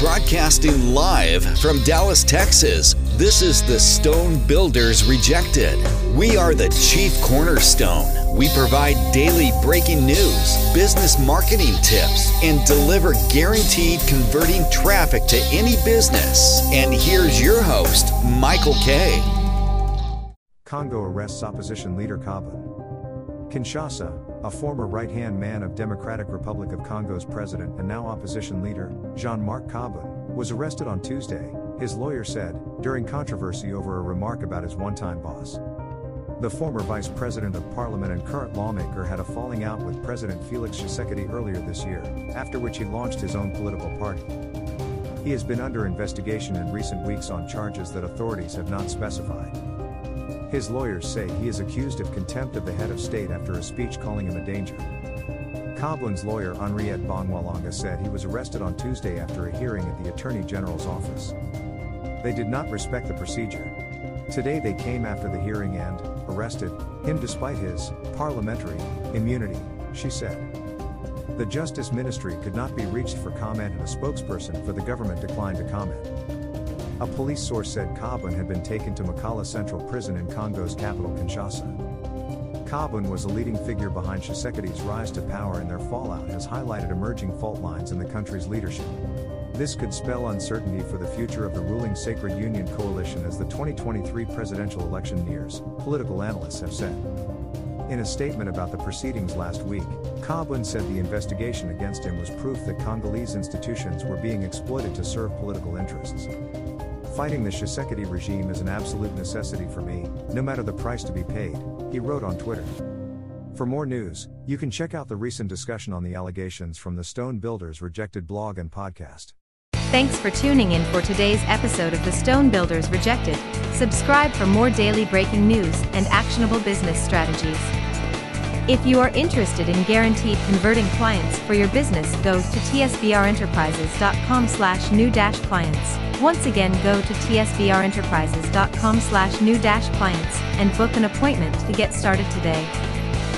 Broadcasting live from Dallas, Texas, this is the Stone Builders Rejected. We are the chief cornerstone. We provide daily breaking news, business marketing tips, and deliver guaranteed converting traffic to any business. And here's your host, Michael Kay. Congo arrests opposition leader Kabund. Kinshasa, a former right hand man of Democratic Republic of Congo's president and now opposition leader, Jean Marc Kabund, was arrested on Tuesday, his lawyer said, during controversy over a remark about his one time boss. The former vice president of parliament and current lawmaker had a falling out with President Felix Tshisekedi earlier this year, after which he launched his own political party. He has been under investigation in recent weeks on charges that authorities have not specified. His lawyers say he is accused of contempt of the head of state after a speech calling him a danger. Kabund's lawyer Henriette Bongwalanga said he was arrested on Tuesday after a hearing at the Attorney General's office. They did not respect the procedure. Today they came after the hearing and arrested him despite his parliamentary immunity, she said. The Justice Ministry could not be reached for comment and a spokesperson for the government declined to comment. A police source said Kabund had been taken to Makala Central Prison in Congo's capital Kinshasa. Kabund was a leading figure behind Tshisekedi's rise to power and their fallout has highlighted emerging fault lines in the country's leadership. This could spell uncertainty for the future of the ruling Sacred Union coalition as the 2023 presidential election nears, political analysts have said. In a statement about the proceedings last week, Kabund said the investigation against him was proof that Congolese institutions were being exploited to serve political interests. Fighting the Tshisekedi regime is an absolute necessity for me, no matter the price to be paid, he wrote on Twitter. For more news, you can check out the recent discussion on the allegations from the Stone Builders Rejected blog and podcast. Thanks for tuning in for today's episode of the Stone Builders Rejected. Subscribe for more daily breaking news and actionable business strategies. If you are interested in guaranteed converting clients for your business, go to tsbrenterprises.com slash new dash clients. Once again, go to tsbrenterprises.com slash new dash clients and book an appointment to get started today.